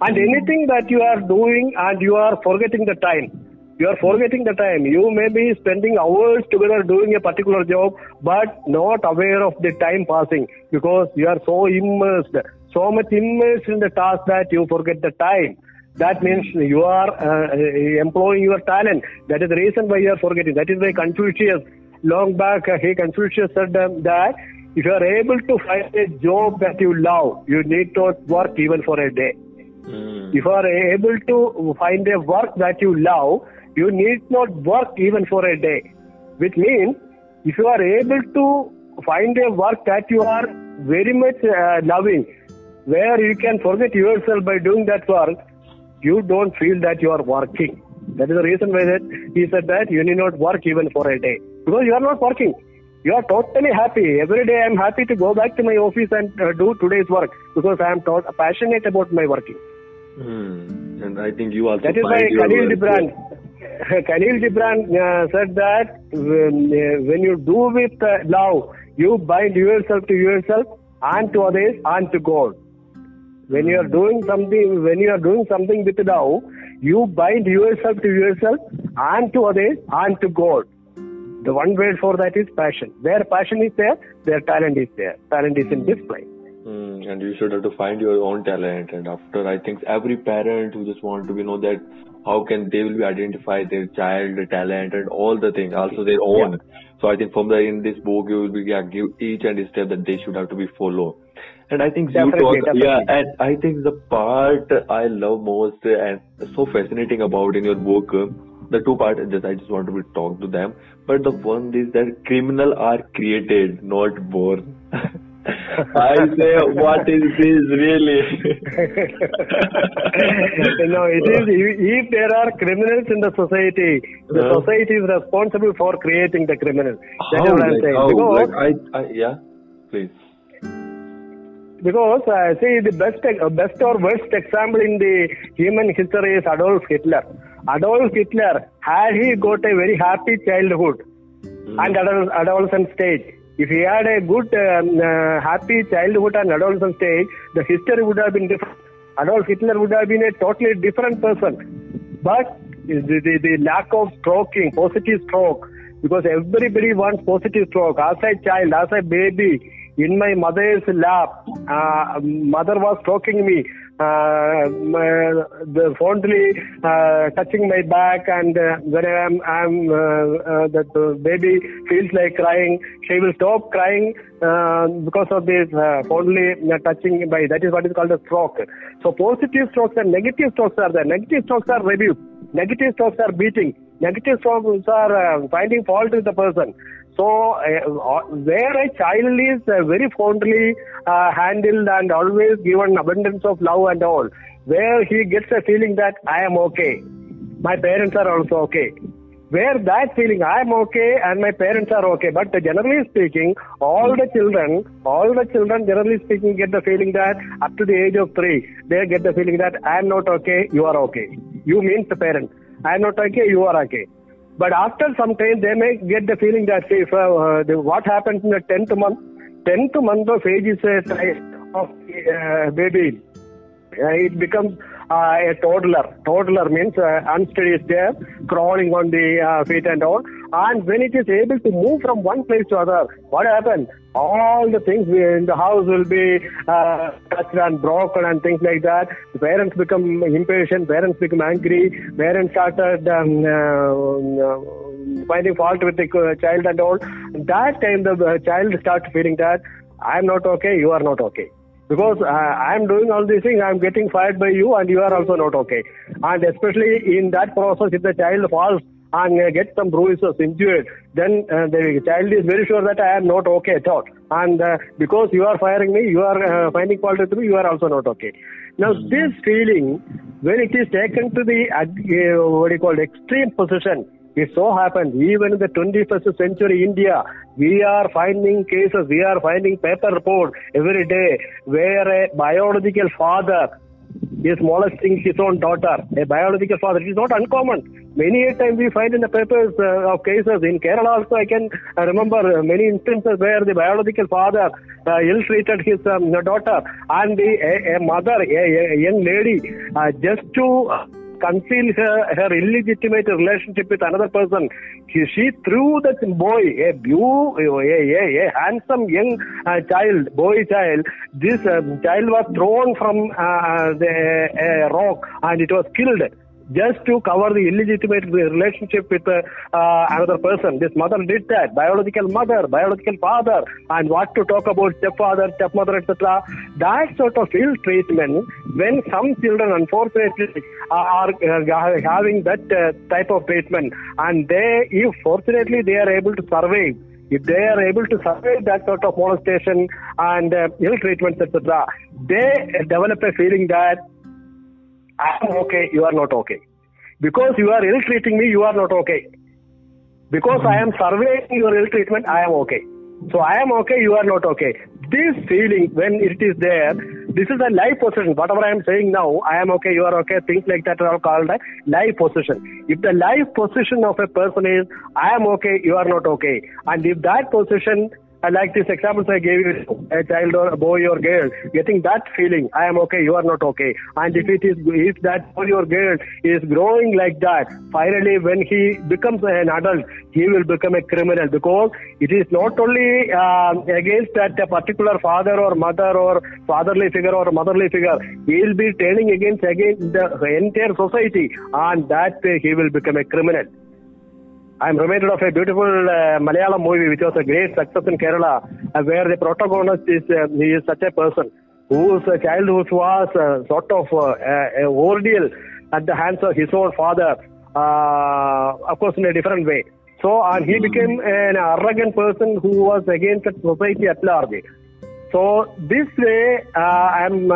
And anything that you are doing and you are forgetting the time, you are forgetting the time. You may be spending hours together doing a particular job, but not aware of the time passing because you are so immersed, so much immersed in the task that you forget the time. That means you are uh, employing your talent. That is the reason why you are forgetting. That is why Confucius, long back, uh, he Confucius said um, that if you are able to find a job that you love, you need not work even for a day. Mm. If you are able to find a work that you love, you need not work even for a day. Which means, if you are able to find a work that you are very much uh, loving, where you can forget yourself by doing that work, you don't feel that you are working. That is the reason why that he said that you need not work even for a day because you are not working. You are totally happy. Every day I am happy to go back to my office and uh, do today's work because I am tot- passionate about my working. Hmm. And I think you also That is why find your Khalil work- Gibran, Khalil Gibran uh, said that when, uh, when you do with uh, love, you bind yourself to yourself and to others and to God. When you are doing something, when you are doing something with love, you bind yourself to yourself and to others and to God. The one word for that is passion. Where passion is there, their talent is there. Talent is in display. Hmm. And you should have to find your own talent. And after, I think every parent who just want to be know that how can they will be identify their child talent and all the things, also their own. So I think from the in this book you will be yeah, give each and step that they should have to be follow. And I think you Definitely, talk, yeah, and I think the part I love most and so fascinating about in your book, the two parts just I just want to be talk to them. But the point is that criminal are created, not born. I say, what is this really? no, it is if there are criminals in the society, the society is responsible for creating the criminal. That is How, what I'm like, saying. how? Because, Like, I, I, yeah, please. because uh, see, the best uh, best or worst example in the human history is Adolf Hitler. Adolf Hitler, had he got a very happy childhood Mm. and adol- adolescent stage, if he had a good, um, uh, happy childhood and adolescent stage, the history would have been different. Adolf Hitler would have been a totally different person. But the, the, the lack of stroking, positive stroke, because everybody wants positive stroke. As a child, as a baby, in my mother's lap, uh, mother was stroking me, the fondly uh, touching my back, and uh, when I'm, I'm uh, uh, that the baby feels like crying, she will stop crying uh, because of this uh, fondly uh, touching by. That is what is called a stroke. So positive strokes and negative strokes are there. Negative strokes are rebuke. Negative strokes are beating. Negative strokes are uh, finding fault with the person. So, uh, where a child is uh, very fondly uh, handled and always given abundance of love and all, where he gets a feeling that I am okay, my parents are also okay. Where that feeling I am okay and my parents are okay, but generally speaking, all the children, all the children generally speaking get the feeling that up to the age of three, they get the feeling that I am not okay, you are okay. You means the parent. I am not okay, you are okay. But after some time, they may get the feeling that if, uh, the, what happens in the 10th month, 10th month of age is a time of uh, baby. Uh, it becomes uh, a toddler. Toddler means uh, unsteady step, crawling on the uh, feet and all. And when it is able to move from one place to other, what happens? All the things in the house will be uh, touched and broken and things like that. The parents become impatient. Parents become angry. Parents started um, uh, finding fault with the uh, child and all. That time the uh, child starts feeling that I am not okay. You are not okay because uh, I am doing all these things, I am getting fired by you, and you are also not okay. And especially in that process, if the child falls and uh, gets some bruises, injured, then uh, the child is very sure that I am not okay at all. And uh, because you are firing me, you are uh, finding fault with me, you are also not okay. Now, this feeling, when it is taken to the uh, what do you call extreme position, it so happens, even in the 21st century India, we are finding cases, we are finding paper reports every day where a biological father is molesting his own daughter. A biological father. It is not uncommon. Many a time we find in the papers uh, of cases in Kerala also. I can uh, remember many instances where the biological father uh, ill-treated his um, daughter, and the, a, a mother, a, a young lady, uh, just to conceal her, her illegitimate relationship with another person. She, she threw that boy, a beau, a, a, a handsome young uh, child, boy child, this um, child was thrown from uh, the a rock and it was killed just to cover the illegitimate relationship with uh, uh, another person. This mother did that, biological mother, biological father, and what to talk about stepfather, stepmother, etc. That sort of ill treatment, when some children unfortunately are uh, having that uh, type of treatment, and they, if fortunately they are able to survive, if they are able to survive that sort of molestation and uh, ill treatments, etc., they develop a feeling that I am okay, you are not okay. Because you are ill treating me, you are not okay. Because I am surveying your ill treatment, I am okay. So I am okay, you are not okay. This feeling, when it is there, this is a life possession. Whatever I am saying now, I am okay, you are okay, things like that are called a life possession. If the life possession of a person is, I am okay, you are not okay. And if that possession I like these examples I gave you, a child or a boy or girl, getting that feeling, I am okay, you are not okay. And if it is, if that boy or girl is growing like that, finally when he becomes an adult, he will become a criminal because it is not only uh, against that particular father or mother or fatherly figure or motherly figure, he will be turning against against the entire society and that way he will become a criminal. I'm reminded of a beautiful uh, Malayalam movie which was a great success in Kerala, uh, where the protagonist is uh, he is such a person whose childhood was uh, sort of uh, a, ordeal at the hands of his own father, uh, of course in a different way. So, and he became an arrogant person who was against society at large. So, this way, I'm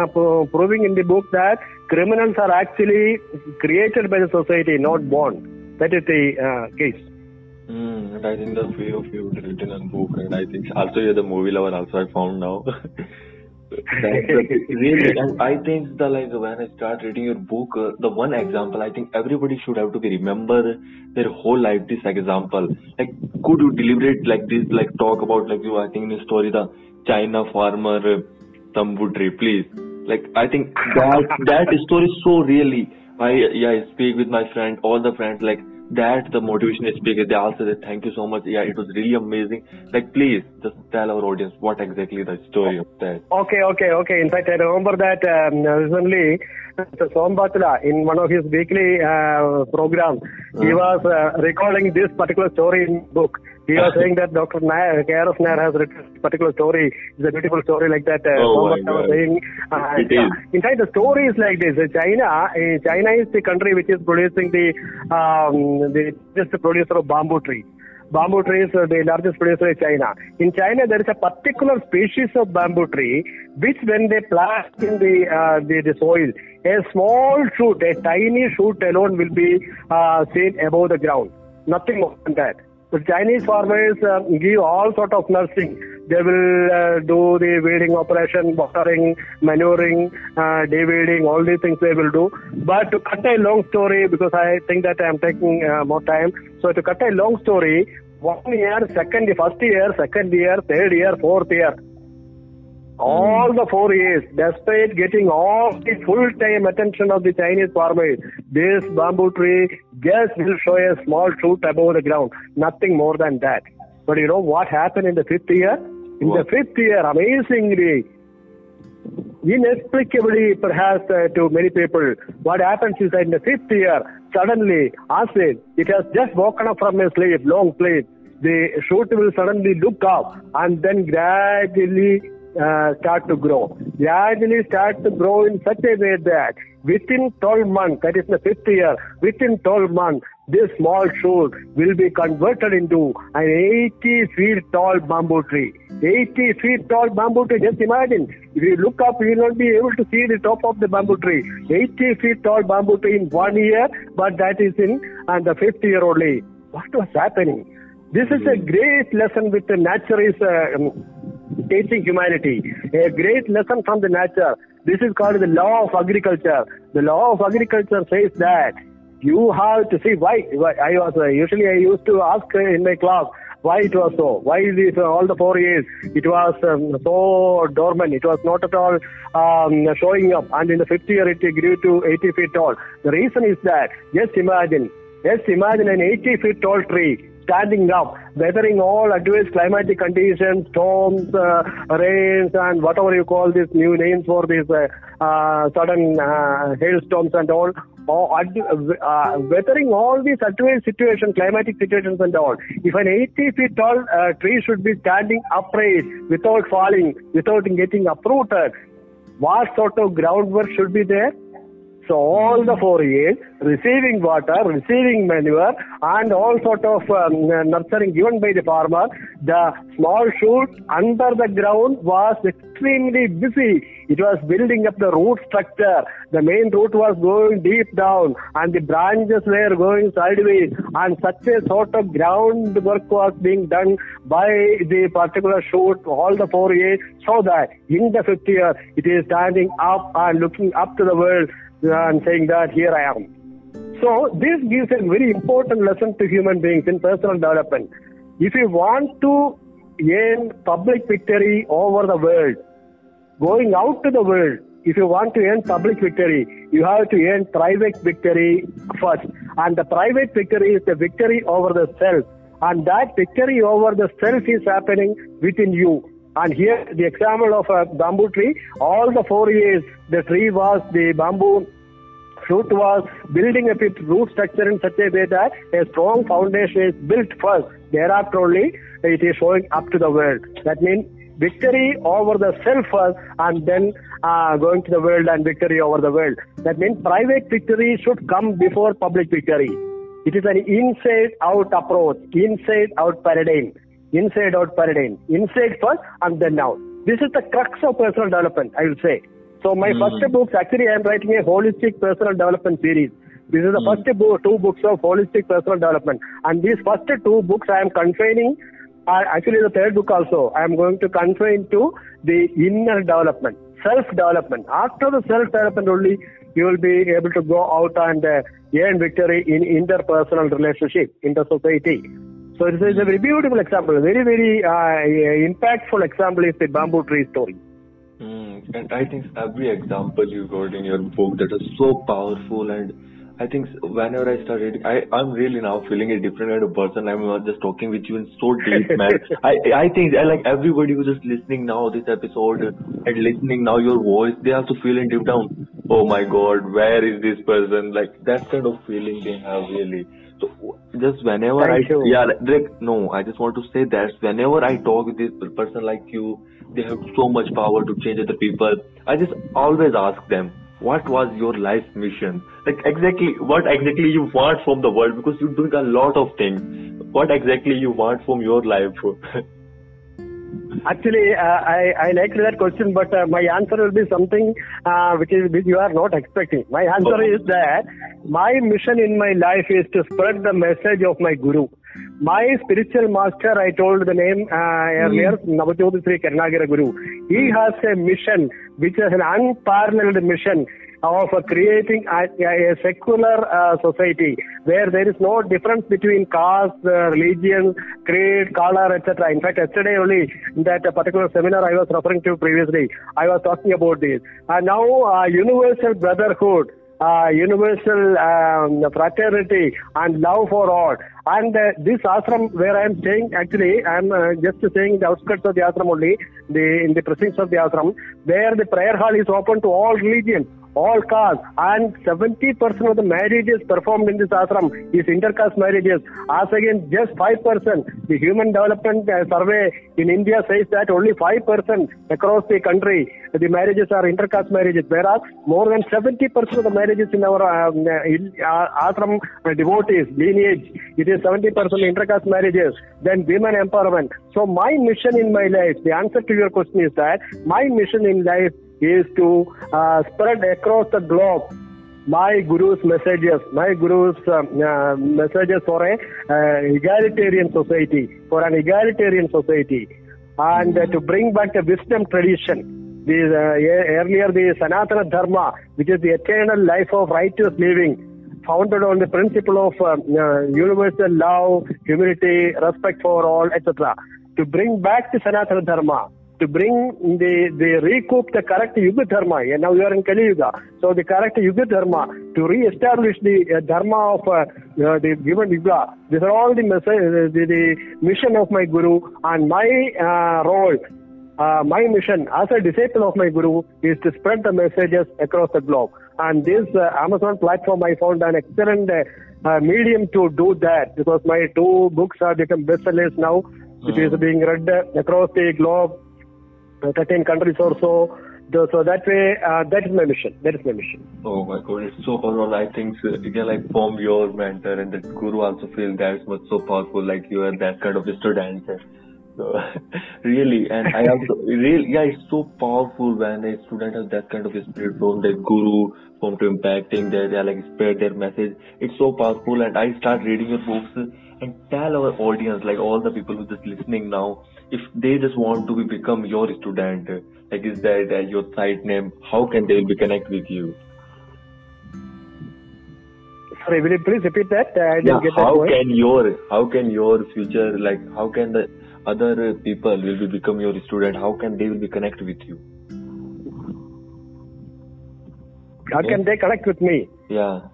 proving in the book that criminals are actually created by the society, not born. That is the uh, case. Mm, and I think the way of you written a book, and I think also you're the movie lover. Also, I found now. Really, and I think the like when I start reading your book, uh, the one example I think everybody should have to be remember their whole life. This example, like, could you deliberate like this, like talk about like you? I think in the story the China farmer uh, tree, please. Like I think that that story so really. I yeah, I speak with my friend, all the friends like that the motivational speaker they all said thank you so much yeah it was really amazing like please just tell our audience what exactly the story of that okay okay okay in fact i remember that um, recently Mr. Som Bathla, in one of his weekly uh, program, he Hmm. was uh, recalling this particular story in book. He are saying that Dr. Nair, K.R.S. Nair has written this particular story. It's a beautiful story like that. Uh, Oh my God. saying. Uh, It yeah. is. In fact, the story is like this. China, uh, China is the country which is producing the um, the biggest producer of bamboo tree. Bamboo tree is uh, the largest producer in China. In China, there is a particular species of bamboo tree which, when they plant in the uh, the, the soil, a small shoot, a tiny shoot alone will be uh, seen above the ground. Nothing more than that. The Chinese farmers uh, give all sort of nursing. They will uh, do the weeding operation, watering, manuring, uh, de-weeding, all these things they will do. But to cut a long story, because I think that I am taking uh, more time, so to cut a long story, one year, second, first year, second year, third year, fourth year, all the four years, despite getting all the full-time attention of the Chinese farmers, this bamboo tree just will show a small shoot above the ground. Nothing more than that. But you know what happened in the fifth year? In the fifth year, amazingly, inexplicably perhaps uh, to many people, what happens is that in the fifth year, suddenly, acid, it has just woken up from a sleep, long sleep. The shoot will suddenly look up and then gradually uh, start to grow. Gradually start to grow in such a way that within 12 months, that is the fifth year, within 12 months, this small shoot will be converted into an 80 feet tall bamboo tree. 80 feet tall bamboo tree, just imagine. If you look up, you will not be able to see the top of the bamboo tree. 80 feet tall bamboo tree in one year, but that is in and the fifth year only. What was happening? This is a great lesson with the nature is uh, teaching humanity. A great lesson from the nature. This is called the law of agriculture. The law of agriculture says that you have to see why. I was uh, usually I used to ask uh, in my class why it was so. Why this uh, all the four years it was um, so dormant. It was not at all um, showing up. And in the fifth year it grew to 80 feet tall. The reason is that just imagine, just imagine an 80 feet tall tree standing up, weathering all adverse climatic conditions, storms, uh, rains, and whatever you call these new names for these uh, uh, sudden uh, hailstorms and all. Or ad- uh, weathering all these adverse situations, climatic situations and all. If an 80 feet tall uh, tree should be standing upright without falling, without getting uprooted, what sort of groundwork should be there? So all the four years, receiving water, receiving manure, and all sort of um, nurturing given by the farmer, the small shoot under the ground was extremely busy. It was building up the root structure. The main root was going deep down, and the branches were going sideways, and such a sort of groundwork was being done by the particular shoot all the four years, so that in the fifth year it is standing up and looking up to the world and saying that here I am. So this gives a very important lesson to human beings in personal development. If you want to earn public victory over the world, going out to the world, if you want to earn public victory, you have to earn private victory first. And the private victory is the victory over the self. And that victory over the self is happening within you. And here, the example of a bamboo tree, all the four years, the tree was, the bamboo shoot was building up its root structure in such a way that a strong foundation is built first. Thereafter only, it is showing up to the world. That means victory over the self first and then uh, going to the world and victory over the world. That means private victory should come before public victory. It is an inside out approach, inside out paradigm, inside out paradigm, inside first and then out. This is the crux of personal development, I will say. So my Hmm. first book, actually I am writing a holistic personal development series. This is the Hmm. first book, two books of holistic personal development. And these first two books I am confining uh, actually the third book also, I am going to confine to the inner development, self-development. After the self-development only, you will be able to go out and uh, earn victory in interpersonal relationship, inter-society. So it is a very beautiful example, a very, very uh, impactful example is the bamboo tree story. Mm, and I think every example you got in your book that is so powerful and I think whenever I start reading, I, I'm really now feeling a different kind of person. I'm not just talking with you in so deep, man. I, I think I like everybody who's just listening now this episode and listening now your voice, they also feeling deep down, oh my god, where is this person? Like that kind of feeling they have really. So just whenever Thank I, you. yeah, like, no, I just want to say that whenever I talk with this person like you, they have so much power to change other people. I just always ask them, what was your life mission? Like exactly, what exactly you want from the world? Because you're doing a lot of things. What exactly you want from your life? Actually, uh, I, I liked that question, but uh, my answer will be something uh, which is which you are not expecting. My answer Okay. is that my mission in my life is to spread the message of my guru. My spiritual master, I told the name uh, earlier, Navajyoti Sri Karunakara Guru. He has a mission which is an unparalleled mission of creating a, a secular uh, society where there is no difference between caste, uh, religion, creed, color, etc. In fact, yesterday only in that particular seminar I was referring to previously, I was talking about this. And now, uh, universal brotherhood. Uh, universal um, fraternity and love for all. And uh, this ashram where I am staying, actually, I am uh, just saying the outskirts of the ashram only, the in the precincts of the ashram, where the prayer hall is open to all religions all castes and 70% of the marriages performed in this ashram is intercaste marriages. As against just 5% the human development uh, survey in india says that only 5% across the country the marriages are intercaste marriages. Whereas more than 70% of the marriages in our um, uh, uh, ashram uh, devotees lineage. It is 70% intercaste marriages then women empowerment. So my mission in my life the answer to your question is that my mission in life is to uh, spread across the globe my guru's messages, my guru's um, uh, messages for a uh, egalitarian society, for an egalitarian society, and uh, to bring back the wisdom tradition. The, uh, earlier, the Sanatana Dharma, which is the eternal life of righteous living, founded on the principle of uh, uh, universal love, humility, respect for all, etc. To bring back the Sanatana Dharma, to bring the, the recoup the correct Yuga Dharma. And now you are in Kali Yuga. So the correct Yuga Dharma, to re-establish the uh, Dharma of uh, uh, the given Yuga. These are all the, message, the, the mission of my Guru and my uh, role. Uh, my mission as a disciple of my Guru is to spread the messages across the globe. And this uh, Amazon platform, I found an excellent uh, uh, medium to do that because my two books have become bestsellers now. It is being read uh, across the globe, uh, 13 countries or so. So that way, uh, that is my mission. That is my mission. Oh my god, it's so powerful. I think uh, you can like form your mentor and that guru also feel that much so powerful, like you are that kind of a student. So really, and I also really yeah, it's so powerful when a student has that kind of a spirit from their guru, from to impacting their, they like spread their message. It's so powerful, and I start reading your books and tell our audience, like all the people who just listening now, if they just want to be become your student, like is that uh, your site name? How can they be connect with you? Sorry, will you please repeat that? I didn't Yeah, get that how point. can your how can your future like how can the other people will be become your student? How can they will be connect with you? How can they connect with me? Yeah.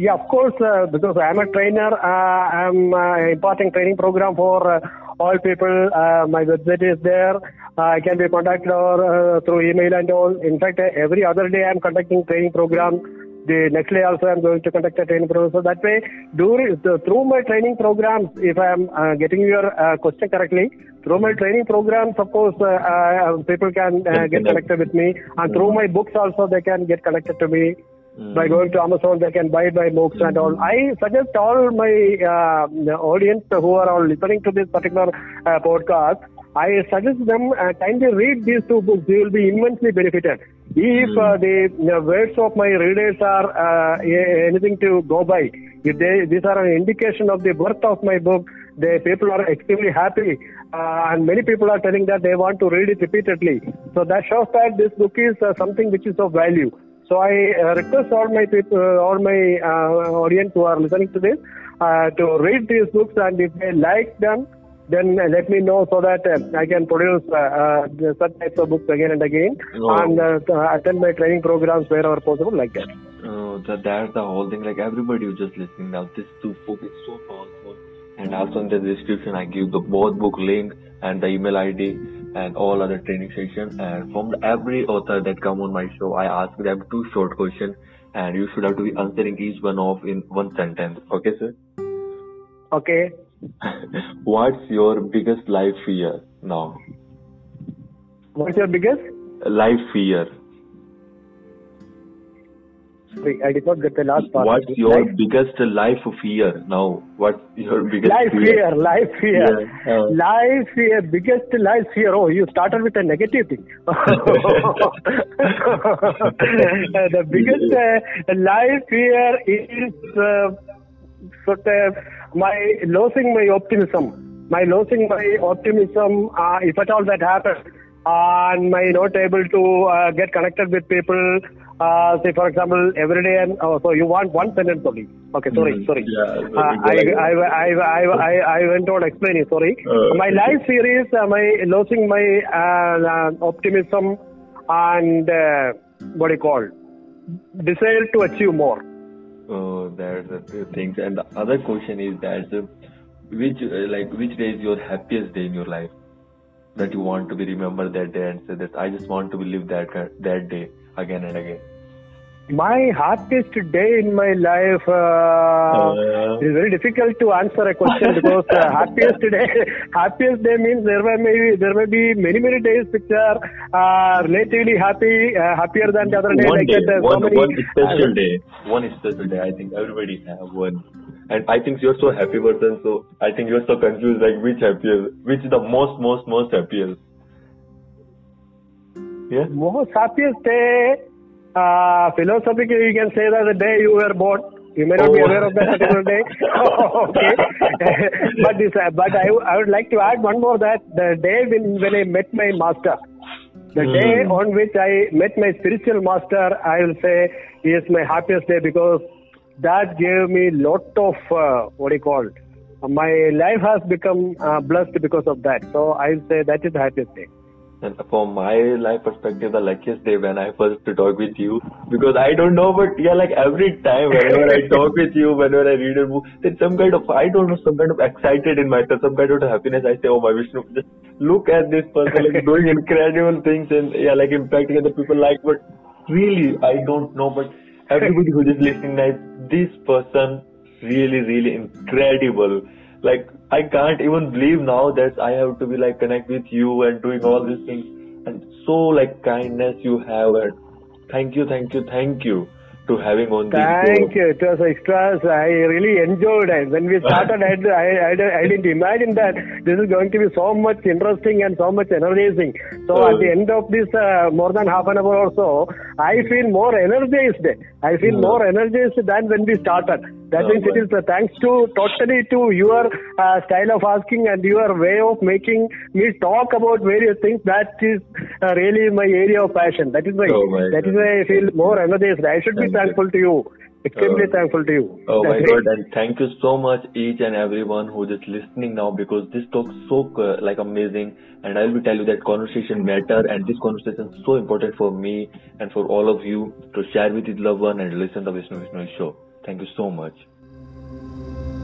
Yeah, of course, uh, because I'm a trainer, uh, I'm uh, imparting training program for uh, all people. Uh, my website is there. Uh, I can be contacted or uh, through email and all. In fact, uh, every other day I'm conducting training program. The next day also I'm going to conduct a training program. So that way, during, th- through my training programs, if I'm uh, getting your uh, question correctly, through my training programs, of course, uh, uh, people can uh, get connected with me. And through my books also, they can get connected to me by going to Amazon, they can buy my books and all. I suggest all my uh, audience who are all listening to this particular uh, podcast, I suggest them uh, kindly read these two books. They will be immensely benefited. If uh, the uh, words of my readers are uh, anything to go by, if they, these are an indication of the worth of my book, the people are extremely happy, uh, and many people are telling that they want to read it repeatedly. So that shows that this book is uh, something which is of value. So I uh, request all my people, all my uh, audience who are listening to this, uh, to read these books, and if they like them, then let me know so that uh, I can produce uh, uh, such types of books again and again Oh. and uh, attend my training programs wherever possible like that. Uh, that that's the whole thing. Like everybody who's just listening now, this two book is so powerful. And also in the description, I give the both book link and the email ID and all other training session. And from every author that come on my show, I ask them two short questions, and you should have to be answering each one of in one sentence. Okay, sir? Okay. What's your biggest life fear now? What's your biggest? Life fear. Sorry, I did not get the last part. What's your life, biggest life fear now? What's your biggest life fear? Life fear. Yeah, uh. life fear. Biggest life fear. Oh, you started with a negative thing. the biggest uh, life fear is uh, sort of my losing my optimism. My losing my optimism. Uh, if at all that happens, and my not able to uh, get connected with people. Uh, say for example, every day. And, oh, so you want one sentence only? Okay, sorry, Mhm. sorry. Yeah, Uh, I. I, I, I, I, I went on explaining. Sorry. Uh, my life series is uh, my losing my uh, uh, optimism and uh, what do you call desire to achieve more. Oh, that's the two things. And the other question is that uh, which uh, like which day is your happiest day in your life that you want to be remembered that day and say that I just want to be live that that day again and again. My happiest day in my life. Uh, Uh. it is very difficult to answer a question because uh, happiest day, happiest day means there may be there may be many many days which are uh, relatively happy, uh, happier than the other day. one like day, that, uh, so many- one special day, one special day. I think everybody have one. And I think you're so happy person, so I think you're so confused. Like which happiest, which is the most, most, most happiest? Yeah. Most happiest day, uh, philosophically, you can say that the day you were born. You may not be Oh. aware of that particular day. okay. but this, uh, but I, I would like to add one more that the day when, when I met my master, the Hmm. day on which I met my spiritual master, I will say is my happiest day because that gave me lot of uh, what do you call? Uh, my life has become uh, blessed because of that. So I will say that is the happiest day. And from my life perspective, the luckiest day when I first to talk with you, because I don't know, but yeah, like every time whenever I talk with you, whenever I read a book, there's some kind of I don't know, some kind of excited in myself, some kind of happiness. I say, oh my Vishnu, just look at this person like doing incredible things and yeah, like impacting other people. Like, but really, I don't know, but everybody who is listening, like this person, really, really incredible. Like I can't even believe now that I have to be like connect with you and doing all these things. And so like kindness you have and thank you, thank you, thank you to having on Thank you. It was extra. I really enjoyed it. When we started, I, I, I, I didn't imagine that this is going to be so much interesting and so much energizing. So Uh. at the end of this uh, more than half an hour or so, I feel more energized. I feel Mm. more energized than when we started. That means it my. uh, thanks to totally to your uh, style of asking and your way of making me talk about various things. That is uh, really my area of passion. That is why. Oh, my that is God. why I feel more energized. I should be. Thankful to you. Extremely Oh. thankful to you. Oh my god, great. and thank you so much each and everyone who is listening now because this talk so uh, like amazing and I will tell you that conversation matter and this conversation is so important for me and for all of you to share with your loved one and listen to Vishnu Vishnu show. Thank you so much.